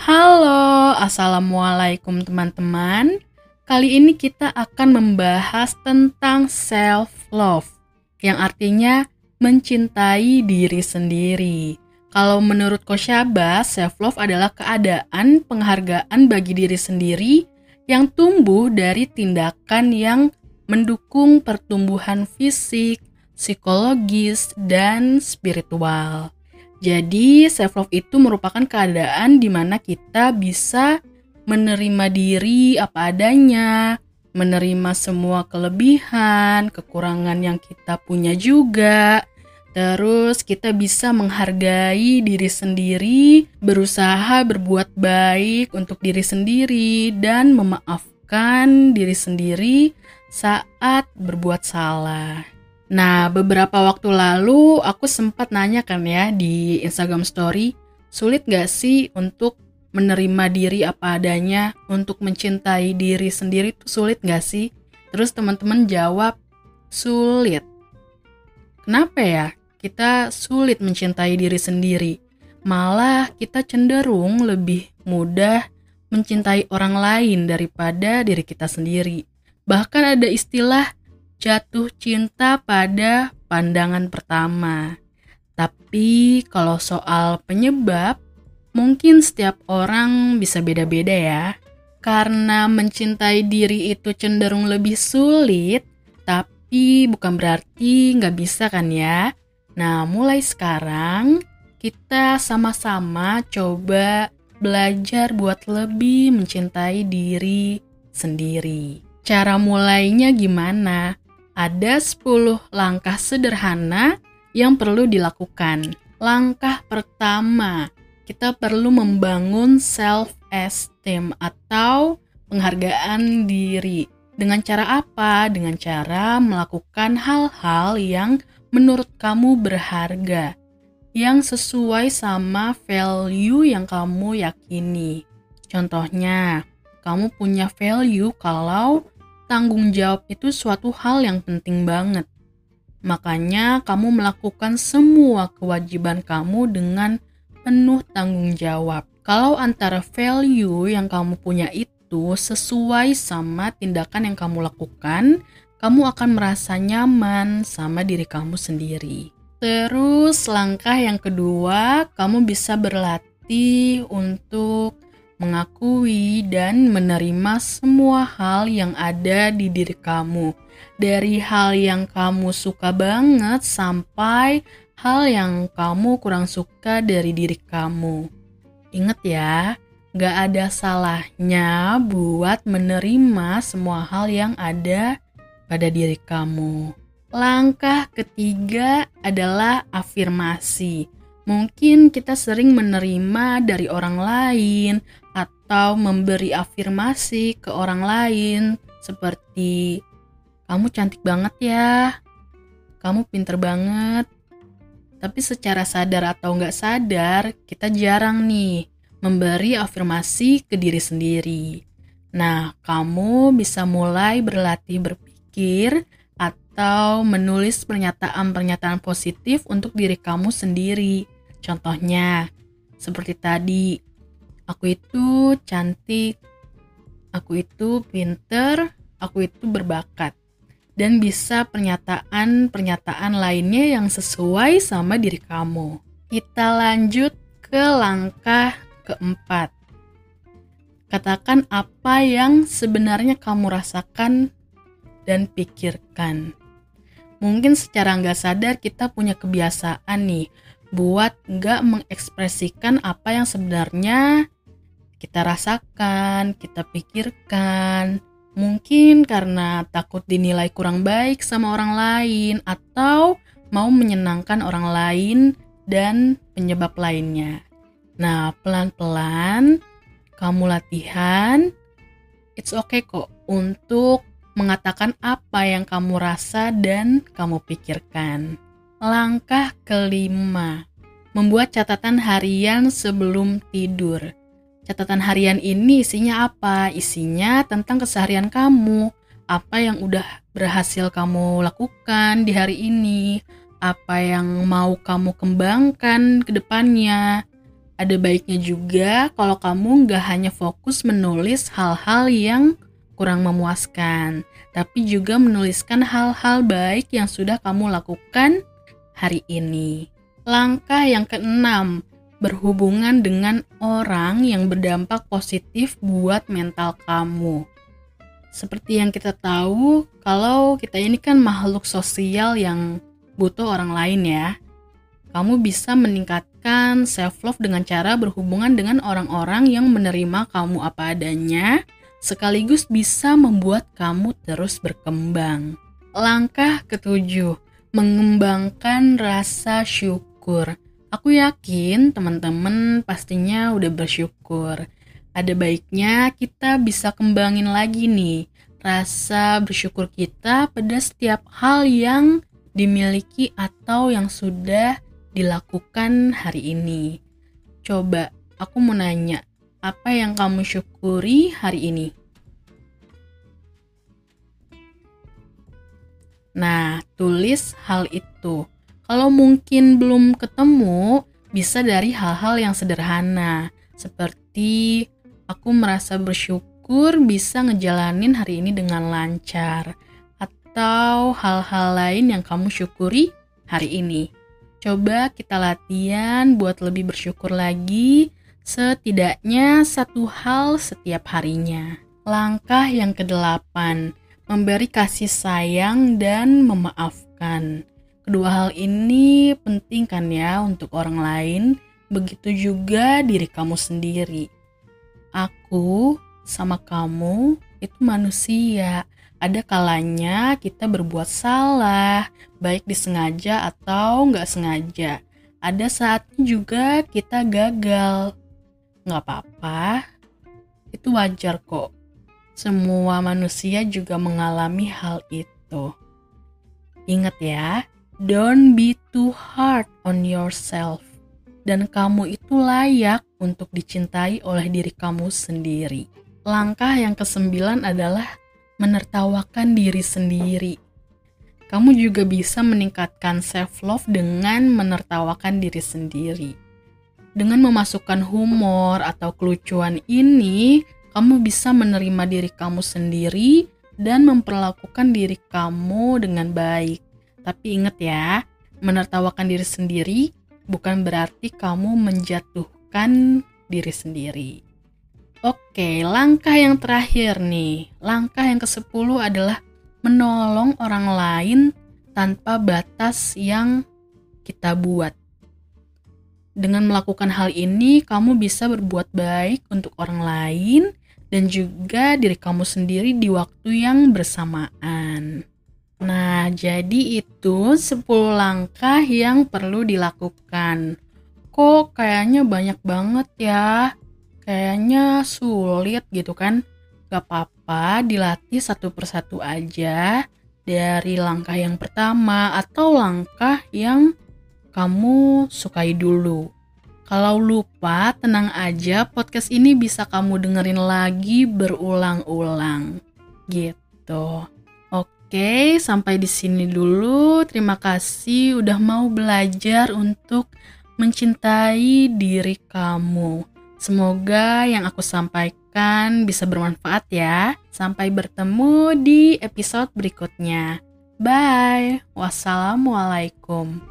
Halo, Assalamualaikum teman-teman. Kali ini kita akan membahas tentang self-love, yang artinya mencintai diri sendiri. Kalau menurut Koshaba, self-love adalah keadaan penghargaan bagi diri sendiri yang tumbuh dari tindakan yang mendukung pertumbuhan fisik, psikologis, dan spiritual. Jadi, self love itu merupakan keadaan di mana kita bisa menerima diri apa adanya, menerima semua kelebihan, kekurangan yang kita punya juga. Terus kita bisa menghargai diri sendiri, berusaha berbuat baik untuk diri sendiri dan memaafkan diri sendiri saat berbuat salah. Nah, beberapa waktu lalu aku sempat nanya kan ya di Instagram Story, sulit gak sih untuk menerima diri apa adanya, untuk mencintai diri sendiri itu sulit gak sih? Terus teman-teman jawab, sulit. Kenapa ya kita sulit mencintai diri sendiri? Malah kita cenderung lebih mudah mencintai orang lain daripada diri kita sendiri. Bahkan ada istilah jatuh cinta pada pandangan pertama. Tapi kalau soal penyebab, mungkin setiap orang bisa beda-beda ya. Karena mencintai diri itu cenderung lebih sulit, tapi bukan berarti nggak bisa kan ya. Nah, mulai sekarang kita sama-sama coba belajar buat lebih mencintai diri sendiri. Cara mulainya gimana? Ada 10 langkah sederhana yang perlu dilakukan. Langkah pertama, kita perlu membangun self-esteem atau penghargaan diri. Dengan cara apa? Dengan cara melakukan hal-hal yang menurut kamu berharga, yang sesuai sama value yang kamu yakini. Contohnya, kamu punya value kalau tanggung jawab itu suatu hal yang penting banget. Makanya, kamu melakukan semua kewajiban kamu dengan penuh tanggung jawab. Kalau antara value yang kamu punya itu sesuai sama tindakan yang kamu lakukan, kamu akan merasa nyaman sama diri kamu sendiri. Terus, langkah yang kedua, kamu bisa berlatih untuk mengakui dan menerima semua hal yang ada di diri kamu. Dari hal yang kamu suka banget sampai hal yang kamu kurang suka dari diri kamu. Ingat ya, gak ada salahnya buat menerima semua hal yang ada pada diri kamu. Langkah ketiga adalah afirmasi. Mungkin kita sering menerima dari orang lain atau memberi afirmasi ke orang lain seperti kamu cantik banget ya, kamu pinter banget. Tapi secara sadar atau nggak sadar, kita jarang nih memberi afirmasi ke diri sendiri. Nah, kamu bisa mulai berlatih berpikir atau menulis pernyataan-pernyataan positif untuk diri kamu sendiri. Contohnya, seperti tadi, Aku itu cantik, aku itu pinter, aku itu berbakat. Dan bisa pernyataan-pernyataan lainnya yang sesuai sama diri kamu. Kita lanjut ke langkah keempat. Katakan apa yang sebenarnya kamu rasakan dan pikirkan. Mungkin secara nggak sadar kita punya kebiasaan nih buat nggak mengekspresikan apa yang sebenarnya kita rasakan, kita pikirkan. Mungkin karena takut dinilai kurang baik sama orang lain atau mau menyenangkan orang lain dan penyebab lainnya. Nah, pelan-pelan kamu latihan. It's okay kok untuk mengatakan apa yang kamu rasa dan kamu pikirkan. Langkah kelima, membuat catatan harian sebelum tidur. Catatan harian ini isinya apa? Isinya tentang keseharian kamu, apa yang udah berhasil kamu lakukan di hari ini, apa yang mau kamu kembangkan ke depannya. Ada baiknya juga kalau kamu nggak hanya fokus menulis hal-hal yang kurang memuaskan, tapi juga menuliskan hal-hal baik yang sudah kamu lakukan hari ini. Langkah yang keenam, berhubungan dengan orang yang berdampak positif buat mental kamu. Seperti yang kita tahu, kalau kita ini kan makhluk sosial yang butuh orang lain ya. Kamu bisa meningkatkan self love dengan cara berhubungan dengan orang-orang yang menerima kamu apa adanya, sekaligus bisa membuat kamu terus berkembang. Langkah ketujuh, mengembangkan rasa syukur. Aku yakin teman-teman pastinya udah bersyukur. Ada baiknya kita bisa kembangin lagi nih rasa bersyukur kita pada setiap hal yang dimiliki atau yang sudah dilakukan hari ini. Coba aku mau nanya, apa yang kamu syukuri hari ini? Nah, tulis hal itu. Kalau mungkin belum ketemu, bisa dari hal-hal yang sederhana, seperti aku merasa bersyukur bisa ngejalanin hari ini dengan lancar, atau hal-hal lain yang kamu syukuri hari ini. Coba kita latihan buat lebih bersyukur lagi, setidaknya satu hal setiap harinya. Langkah yang kedelapan, memberi kasih sayang dan memaafkan. Kedua hal ini penting kan ya untuk orang lain, begitu juga diri kamu sendiri. Aku sama kamu itu manusia. Ada kalanya kita berbuat salah, baik disengaja atau nggak sengaja. Ada saatnya juga kita gagal. Nggak apa-apa, itu wajar kok. Semua manusia juga mengalami hal itu. Ingat ya, Don't be too hard on yourself. Dan kamu itu layak untuk dicintai oleh diri kamu sendiri. Langkah yang kesembilan adalah menertawakan diri sendiri. Kamu juga bisa meningkatkan self-love dengan menertawakan diri sendiri. Dengan memasukkan humor atau kelucuan ini, kamu bisa menerima diri kamu sendiri dan memperlakukan diri kamu dengan baik. Tapi ingat ya, menertawakan diri sendiri bukan berarti kamu menjatuhkan diri sendiri. Oke, langkah yang terakhir nih. Langkah yang ke-10 adalah menolong orang lain tanpa batas yang kita buat. Dengan melakukan hal ini, kamu bisa berbuat baik untuk orang lain dan juga diri kamu sendiri di waktu yang bersamaan. Nah, jadi itu 10 langkah yang perlu dilakukan. Kok kayaknya banyak banget ya? Kayaknya sulit gitu kan? Gak apa-apa, dilatih satu persatu aja dari langkah yang pertama atau langkah yang kamu sukai dulu. Kalau lupa, tenang aja, podcast ini bisa kamu dengerin lagi berulang-ulang. Gitu. Oke, sampai di sini dulu. Terima kasih udah mau belajar untuk mencintai diri kamu. Semoga yang aku sampaikan bisa bermanfaat ya. Sampai bertemu di episode berikutnya. Bye. Wassalamualaikum.